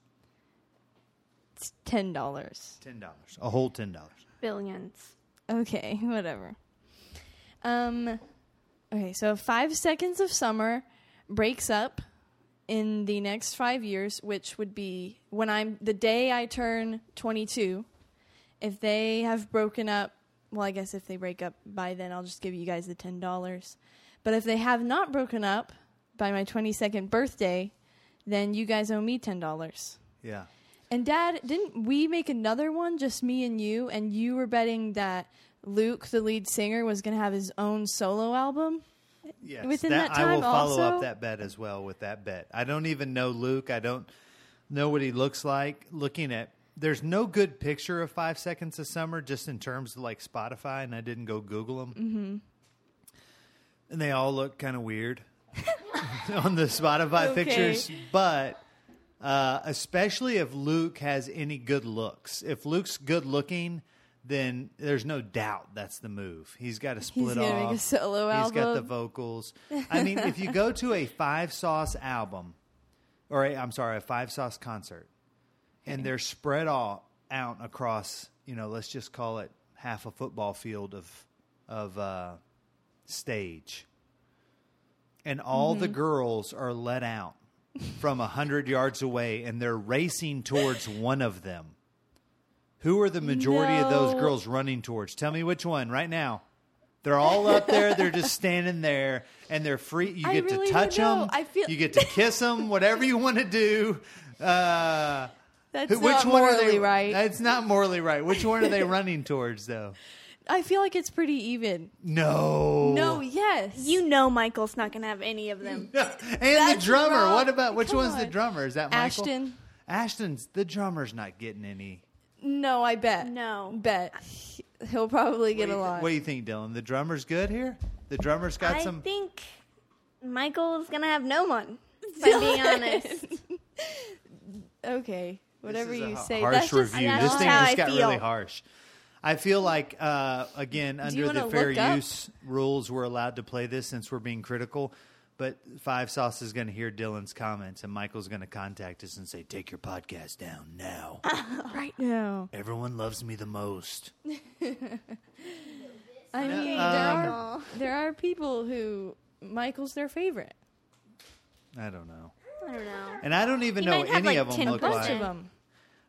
It's ten dollars. Ten dollars, a whole ten dollars. Billions. Okay, whatever. Um, okay, so Five Seconds of Summer breaks up in the next five years, which would be when I'm the day I turn 22. If they have broken up, well, I guess if they break up by then, I'll just give you guys the ten dollars. But if they have not broken up by my 22nd birthday, then you guys owe me ten dollars. Yeah. And Dad, didn't we make another one, just me and you? And you were betting that Luke, the lead singer, was going to have his own solo album. Yes, Within that, that I will follow also? up that bet as well with that bet. I don't even know Luke. I don't know what he looks like. Looking at there's no good picture of Five Seconds of Summer just in terms of like Spotify, and I didn't go Google them. Mm-hmm. And they all look kind of weird on the Spotify Okay. pictures, but. Uh, especially if Luke has any good looks. If Luke's good looking, then there's no doubt that's the move. He's got to split gonna off. make a solo He's got the vocals. I mean, if you go to a five sauce album, or i I'm sorry, a five sauce concert, and they're spread all out across, you know, let's just call it half a football field of of uh, stage, and all the girls are let out from a hundred yards away, and they're racing towards one of them. Who are the majority of those girls running towards? Tell me which one right now. They're all up there. They're just standing there, and they're free. You I get really to touch them. I feel- you get to kiss them. Whatever you want to do. Uh, That's who- not one are morally they, right. It's not morally right. Which one are they running towards, though? I feel like it's pretty even. No. No, yes. You know Michael's not going to have any of them. and the drummer. wrong. What about which Come one's the drummer? Is that Michael? Ashton. Ashton's the drummer's not getting any. No, I bet. No. Bet. He'll probably get do, a you, lot. what do you think, Dylan? The drummer's good here. The drummer's got I some. I think Michael's going to have no one, if I'm being honest. okay. Whatever This is you har- say. Harsh That's just review. that's This just thing how just got feel. really harsh. I feel like uh, again under the fair look up? use rules, we're allowed to play this since we're being critical. But Five Sauce is going to hear Dylan's comments, and Michael's going to contact us and say, "Take your podcast down now. right now. Everyone loves me the most." I mean, there are there are people who Michael's their favorite. I don't know, I don't know. and I don't even He know might have, any like, of them 10 look Bunch like. of them.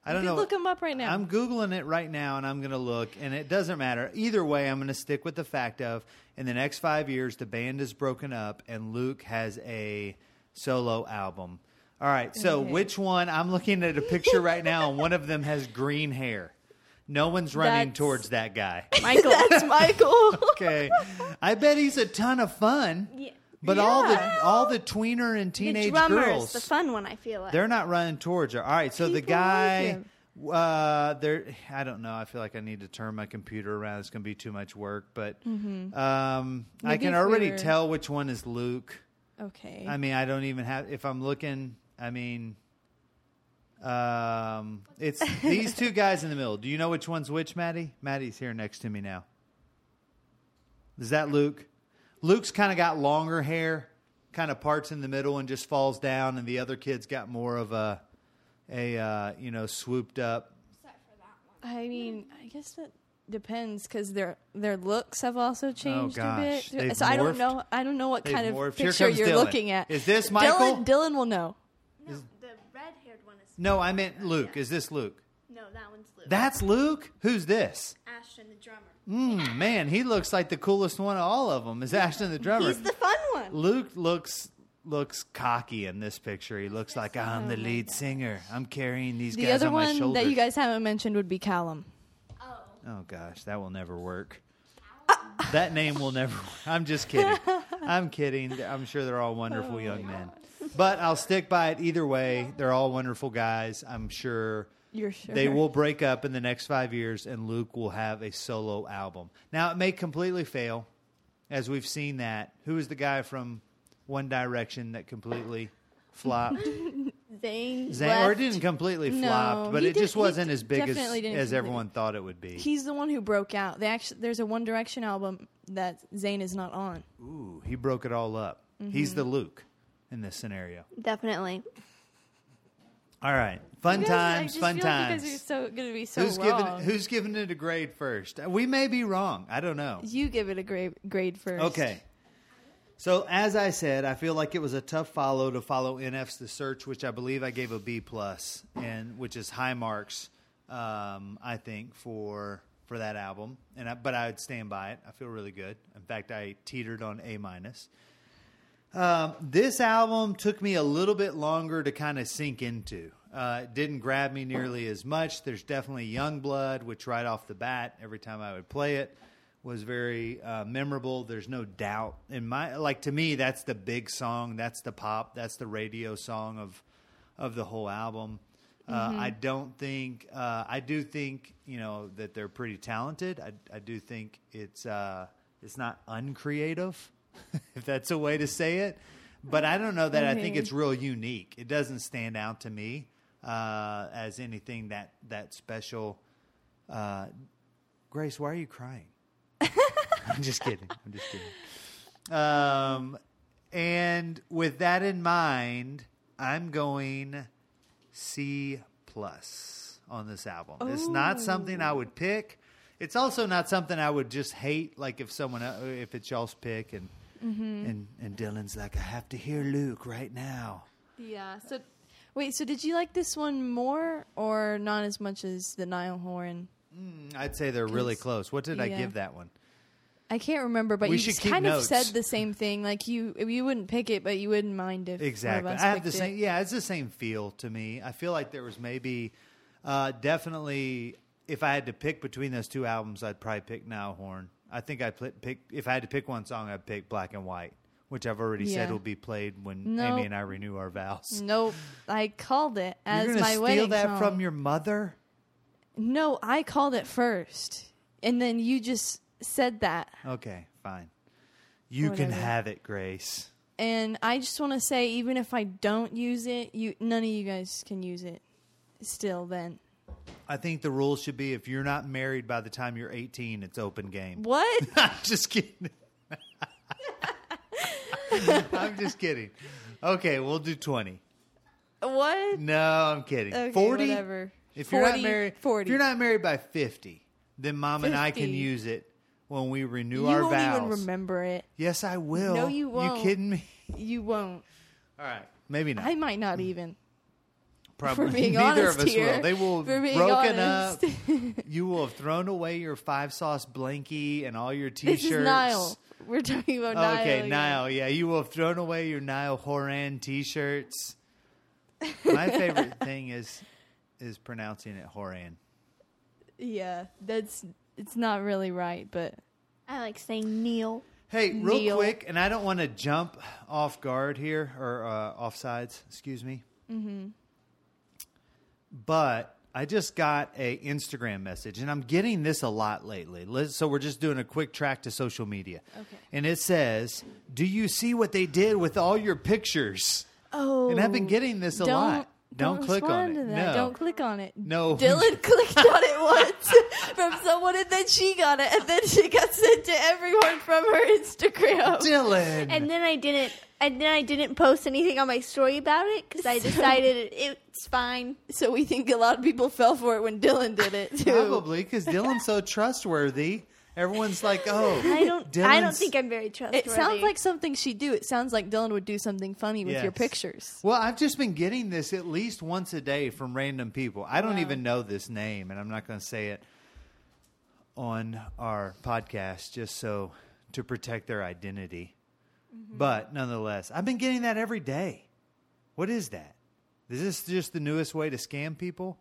I don't You know. could look 'em up right now. I'm googling it right now, and I'm going to look, and it doesn't matter either way. I'm going to stick with the fact of in the next five years, the band is broken up, and Luke has a solo album. All right, so Okay. which one? I'm looking at a picture right now, and one of them has green hair. No one's running That's- towards that guy. Michael. That's Michael. Okay, I bet he's a ton of fun. Yeah. But all the all the tweener and the teenage drummer's girls, the fun one, I feel like. they're not running towards her. All right, so the People like guy, uh, there. I don't know. I feel like I need to turn my computer around. It's going to be too much work, but um, I Mm-hmm. Can if we already tell which one is Luke. okay. I mean, I don't even have. If I'm looking, I mean, um, it's these two guys in the middle. Do you know which one's which, Maddie? Maddie's here next to me now. Is that Luke? Luke's kind of got longer hair, kind of parts in the middle and just falls down, and the other kid's got more of a, a uh, you know, swooped up. I mean, I guess that depends because their their looks have also changed a Oh, gosh. bit. They've so I don't know. I don't know what They've kind of morphed. Here picture you're Dylan. looking at. Is this Michael? Dylan, Dylan will know. no, the red-haired one is. No, I meant Luke. Is this Luke? No, that one's Luke. That's Luke. Who's this? Ashton, the drummer. Mm, man, he looks like the coolest one of all of them. Is Ashton the drummer? He's the fun one. Luke looks looks cocky in this picture. He looks like I'm the lead singer. I'm carrying these The guys other on my shoulders. The other one that you guys haven't mentioned would be Calum. oh gosh, that will never work. that name will never. I'm just kidding. I'm kidding. I'm sure they're all wonderful young men. But I'll stick by it either way. They're all wonderful guys. I'm sure. You're sure They will break up in the next five years, and Luke will have a solo album. Now, it may completely fail, as we've seen that. Who is the guy from One Direction that completely flopped? Zane. Zayn, or it didn't completely No, flop, but it did- just wasn't d- as big as, as completely- everyone thought it would be. He's the one who broke out. They actually there's a One Direction album that Zayn is not on. Ooh, he broke it all up. Mm-hmm. He's the Luke in this scenario. Definitely. All right. Fun You guys- I times, just fun feel like times. you guys are so gonna be so who's wrong. giving who's giving it a grade first? We may be wrong. I don't know. You give it a grade grade first. Okay. So as I said, I feel like it was a tough follow to follow NF's The Search, which I believe I gave a B plus, and which is high marks, um, I think for for that album. And I, but I would stand by it. I feel really good. In fact, I teetered on A minus. Um, this album took me a little bit longer to kind of sink into. Uh, it didn't grab me nearly as much. There's definitely Young Blood, which right off the bat, every time I would play it, was very uh, memorable. There's no doubt in my like to me that's the big song. That's the pop. That's the radio song of of the whole album. Uh, I don't think uh, I do think you know that they're pretty talented. I, I do think it's uh, it's not uncreative, if that's a way to say it. But I don't know that I think it's real unique. It doesn't stand out to me uh, as anything that that special. Uh, Grace, why are you crying? I'm just kidding. I'm just kidding. Um, and with that in mind, I'm going C plus on this album. It's not something I would pick. It's also not something I would just hate. Like if someone, if it's y'all's pick, and and and Dylan's like, I have to hear Luke right now. Yeah. So, wait. So, did you like this one more, or not as much as the Nile Horn? I'd say they're really close. What did I give that one? I can't remember, but We you kind notes. of said the same thing. Like you, you wouldn't pick it, but you wouldn't mind if Exactly. I have the same. It. Yeah, it's the same feel to me. I feel like there was maybe, uh, definitely, if I had to pick between those two albums, I'd probably pick Now Horn. I think I'd pl- pick if I had to pick one song, I'd pick Black and White, which I've already said will be played when No. Amy and I renew our vows. Nope. I called it as You're my steal wedding that song. from your mother? No, I called it first, and then you just said that. Okay, fine. You can have it, Grace. And I just want to say, even if I don't use it, you none of you guys can use it. Still, then I think the rules should be if you're not married by the time you're 18, it's open game. what? I'm just kidding. I'm just kidding. Okay, we'll do 20. what? No, I'm kidding. Okay, 40? whatever. If you're not married, 40. if you're not married by 50, then mom and I can use it when we renew You our vows. You won't even remember it. Yes, I will. No, you won't. You kidding me? You won't. All right, maybe not. I might not even. Probably for being neither honest of us here. will. They will For have being broken honest. up. you will have thrown away your five sauce blankie and all your t-shirts. This is Nile. We're talking about Nile. Okay, again. Nile. Yeah, you will have thrown away your Nile Horan T-shirts. My favorite thing is is pronouncing it Horan. Yeah, that's it's not really right, but I like saying Neil. Hey, real Neil. quick, and I don't want to jump off guard here or uh, off sides. Excuse me. Mm-hmm. But I just got a Instagram message, and I'm getting this a lot lately. Let's, so we're just doing a quick track to social media. Okay. And it says, "Do you see what they did with all your pictures?" oh, And I've been oh, getting this a don't, lot. Don't, click on it. No. Don't click on it. No. Dylan clicked on it once from someone, and then she got it, and then she got sent to everyone from her Instagram. Dylan. And then I didn't. And then I didn't post anything on my story about it because I decided it, it's fine. So we think a lot of people fell for it when Dylan did it too. Probably because Dylan's so trustworthy. Everyone's like, "Oh, I don't. I don't think I'm very trustworthy. It sounds like something she'd do. It sounds like Dylan would do something funny with your pictures. Well, I've just been getting this at least once a day from random people. I don't Wow. even know this name, and I'm not going to say it on our podcast just so to protect their identity. Mm-hmm. But nonetheless, I've been getting that every day. What is that? Is this just the newest way to scam people?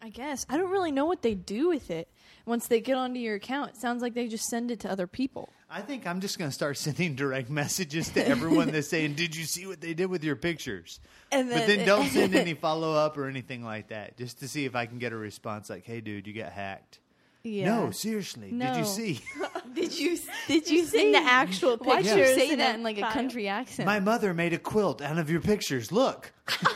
I guess I don't really know what they do with it once they get onto your account. It sounds like they just send it to other people. I think I'm just going to start sending direct messages to everyone that's saying, "Did you see what they did with your pictures?" And but then don't send any follow up or anything like that, just to see if I can get a response like, "Hey, dude, you got hacked." Yeah. No, seriously, did you see? Did you? Did you see the actual Why'd you pictures say that in like a country accent? My mother made a quilt out of your pictures. Look.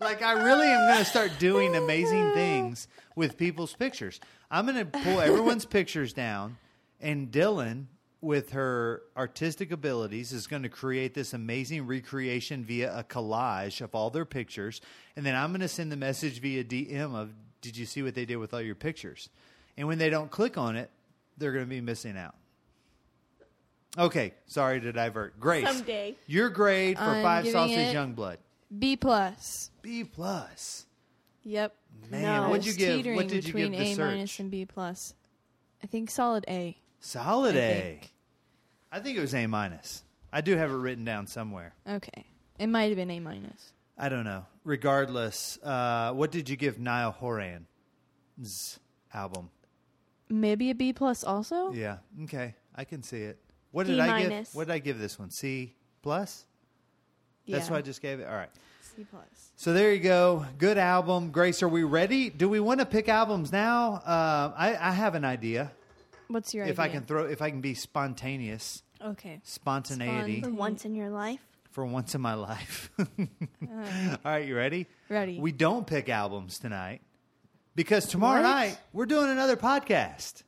like I really am going to start doing amazing things with people's pictures. I'm going to pull everyone's pictures down, and Dylan with her artistic abilities, is going to create this amazing recreation via a collage of all their pictures. And then I'm going to send the message via DM of, Did you see what they did with all your pictures? And when they don't click on it, they're going to be missing out. Okay, sorry to divert. Grace, Someday. your grade for I'm Five giving Sauce's it- Youngblood. B plus. B plus. Yep. Man, No. What'd you was give? teetering What did you between give the A search? minus and B plus. I think solid A. Solid I A. think. I think it was A minus. I do have it written down somewhere. Okay. It might have been A minus. I don't know. Regardless, uh, what did you give Niall Horan's album? Maybe a B plus also. Yeah. Okay. I can see it. What D did I give? What did I give this one? C plus. That's Yeah. what I just gave it. All right. C plus. So there you go. Good album. Grace, are we ready? Do we want to pick albums now? Uh, I, I have an idea. What's your If idea? I can throw, if I can be spontaneous, Okay. spontaneity For once in your life. For once in my life. All right, you ready? Ready. We don't pick albums tonight because tomorrow What? night we're doing another podcast.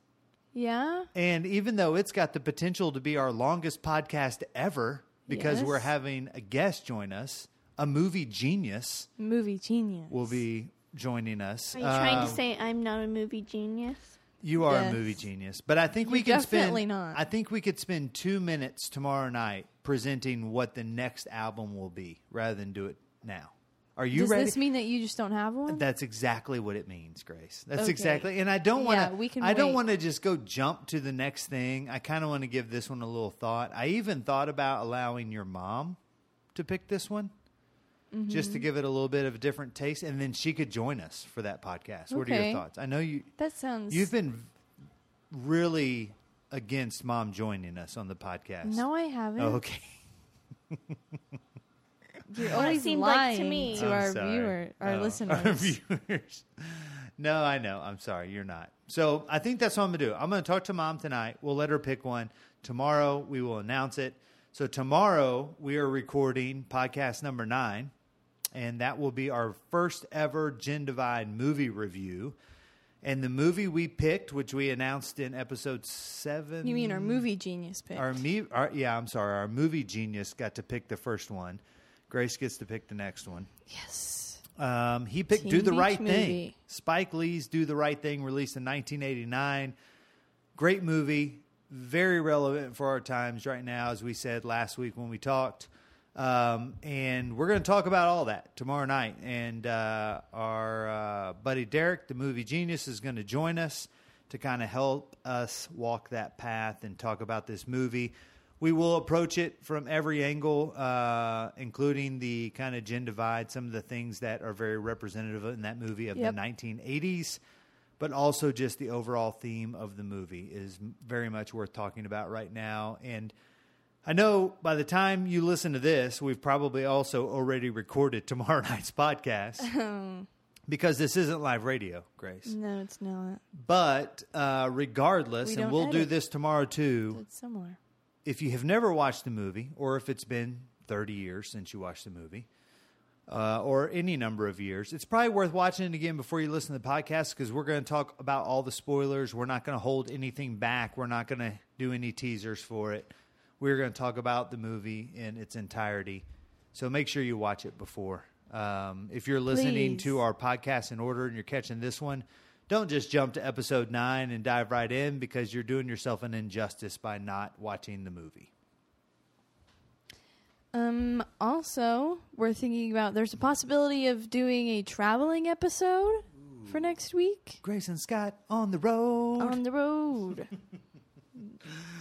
Yeah. And even though it's got the potential to be our longest podcast ever because Yes. we're having a guest join us, a movie genius Movie genius. will be joining us. Are you trying to Um, say I'm not a movie genius? You are Yes. a movie genius, but I think we You're can spend. definitely not. I think we could spend two minutes tomorrow night presenting what the next album will be, rather than do it now. Are you Does ready? this mean that you just don't have one? That's exactly what it means, Grace. That's Okay. exactly. And I don't want to. Yeah, we can I don't want to just go jump to the next thing. I kind of want to give this one a little thought. I even thought about allowing your mom to pick this one. Just Mm-hmm. to give it a little bit of a different taste, and then she could join us for that podcast. What are your thoughts? I know you that sounds. You've been really against mom joining us on the podcast. No, I haven't. Oh, okay. You're Well, always seemed like to me. to I'm our sorry. viewer, our Oh, listeners. Our viewers. No, I know. I'm sorry. You're not. So I think that's what I'm going to do. I'm going to talk to mom tonight. We'll let her pick one. Tomorrow, we will announce it. So tomorrow, we are recording podcast number nine, and that will be our first ever Gen Divide movie review. And the movie we picked, which we announced in episode seven. You mean our movie genius pick? Our me, our, yeah, I'm sorry. Our movie genius got to pick the first one. Grace gets to pick the next one. yes. Um, he picked Teen "Do the Beach Right Thing." Spike Lee's "Do the Right Thing," released in 1989. Great movie, very relevant for our times right now, as we said last week when we talked. Um, and we're going to talk about all that tomorrow night. And uh, our uh, buddy Derek, the movie genius, is going to join us to kind of help us walk that path and talk about this movie. We will approach it from every angle, uh, including the kind of gen divide, some of the things that are very representative in that movie of Yep. the 1980s, but also just the overall theme of the movie is very much worth talking about right now. And I know by the time you listen to this, we've probably also already recorded tomorrow night's podcast because this isn't live radio, Grace. No, it's not. But uh, regardless, We and don't we'll do edit. this tomorrow too It's similar. if you have never watched the movie, or if it's been 30 years since you watched the movie, uh, or any number of years, it's probably worth watching it again before you listen to the podcast because we're going to talk about all the spoilers. We're not going to hold anything back. We're not going to do any teasers for it. We're going to talk about the movie in its entirety. So make sure you watch it before. Um, if you're listening Please. to our podcast in order and you're catching this one, don't just jump to episode nine and dive right in because you're doing yourself an injustice by not watching the movie. Um. Also, we're thinking about there's a possibility of doing a traveling episode for next week Grace and Scott on the road. on the road.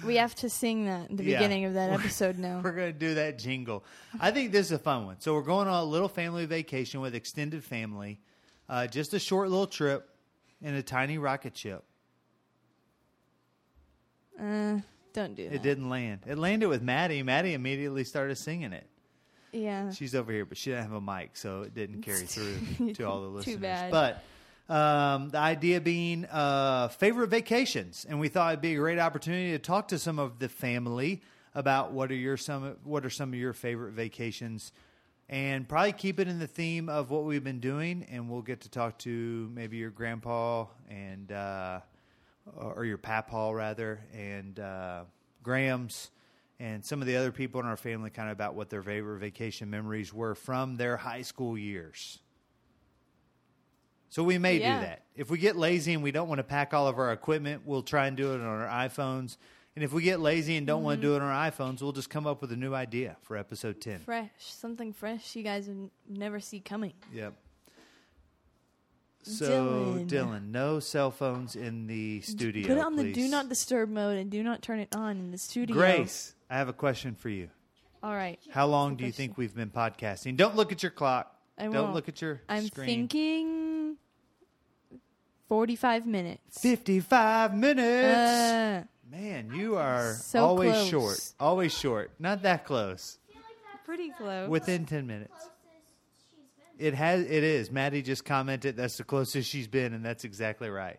we have to sing that at the Yeah. beginning of that episode now. We're going to do that jingle. I think this is a fun one. So we're going on a little family vacation with extended family. Uh, just a short little trip in a tiny rocket ship. Uh, don't do that. It didn't land. It landed with Maddie. Maddie immediately started singing it. Yeah. She's over here, but she didn't have a mic, so it didn't carry through to all the listeners. Too bad. But um, the idea being uh, favorite vacations, and we thought it'd be a great opportunity to talk to some of the family about what are your some what are some of your favorite vacations, and probably keep it in the theme of what we've been doing, and we'll get to talk to maybe your grandpa and uh, or your papaw rather, and uh, Graham's, and some of the other people in our family kind of about what their favorite vacation memories were from their high school years. So we may Yeah. do that. If we get lazy and we don't want to pack all of our equipment, we'll try and do it on our iPhones. And if we get lazy and don't want to do mm-hmm. it on our iPhones, we'll just come up with a new idea for episode 10. Fresh, something fresh you guys would never see coming. Yep. So, Dylan. Dylan, no cell phones in the studio. Put it on the do not disturb mode and do not turn it on in the studio. Grace, I have a question for you. All right. How long do you question? think we've been podcasting? Don't look at your clock. I Don't won't. look at your I'm screen. thinking 45 minutes. 55 minutes. Uh, Man, you are So always close. short. Always short. Not that close. pretty close. Within 10 minutes. Closest she's been. It has it is. Maddie just commented that's the closest she's been and that's exactly right.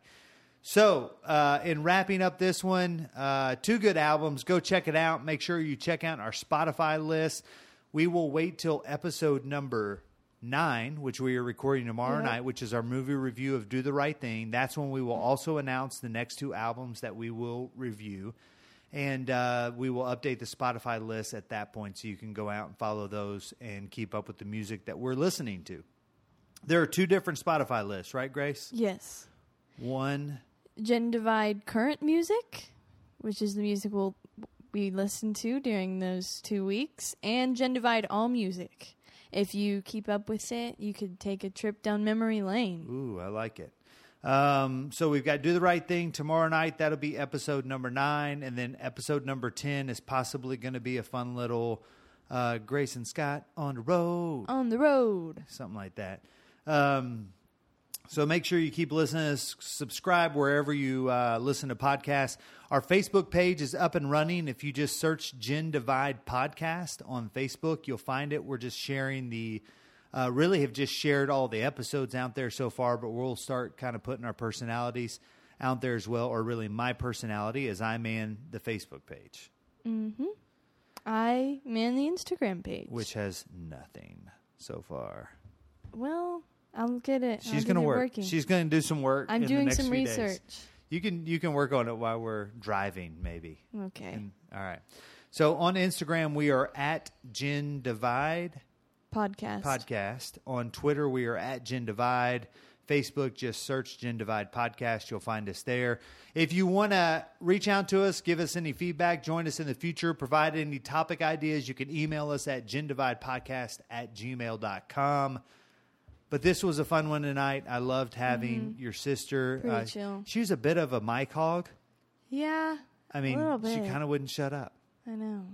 So, uh, in wrapping up this one, uh, two good albums. Go check it out. Make sure you check out our Spotify list. We will wait till episode number nine, which we are recording tomorrow Yep. night, which is our movie review of Do the Right Thing. That's when we will also announce the next two albums that we will review. And uh, we will update the Spotify list at that point so you can go out and follow those and keep up with the music that we're listening to. There are two different Spotify lists, right, Grace? yes. One Gen Divide current music, which is the music we'll we listen to during those two weeks, and Gen Divide all music. If you keep up with it, you could take a trip down memory lane. Ooh, I like it. Um, so we've got Do the Right Thing tomorrow night. That'll be episode number nine. And then episode number 10 is possibly going to be a fun little uh, Grace and Scott on the road, On the road. something like that. Um, so make sure you keep listening. Subscribe wherever you uh, listen to podcasts. Our Facebook page is up and running. If you just search Gen Divide Podcast on Facebook, you'll find it. We're just sharing the, uh, really have just shared all the episodes out there so far, but we'll start kind of putting our personalities out there as well, or really my personality as I man the Facebook page, mhm I man the Instagram page. which has nothing so far. well, I'll get it. She's going to work. Working. She's going to do some work. I'm in the doing next some few days. research. You can you can work on it while we're driving, maybe. Okay. And- all right. So on Instagram we are at Gen Divide Podcast. Podcast. On Twitter we are at Gen Divide. Facebook just search Gen Divide Podcast. You'll find us there. If you want to reach out to us, give us any feedback, join us in the future, provide any topic ideas, you can email us at gendividepodcast at gmail.com. But this was a fun one tonight. I loved having your sister. Mm-hmm. Uh, Pretty chill. She was a bit of a mic hog. Yeah. I mean, she kind of wouldn't shut up. I know.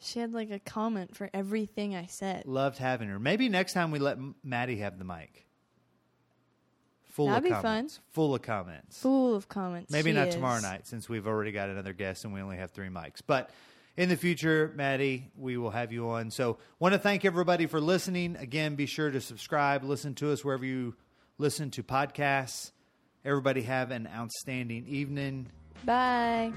She had like a comment for everything I said. Loved having her. Maybe next time we let Maddie have the mic. Full That'd of be fun. comments. Full of comments. Full of comments. Maybe She not is. tomorrow night since we've already got another guest and we only have three mics. But in the future, Maddie, we will have you on. So, want to thank everybody for listening. Again, be sure to subscribe, listen to us wherever you listen to podcasts. Everybody have an outstanding evening. Bye.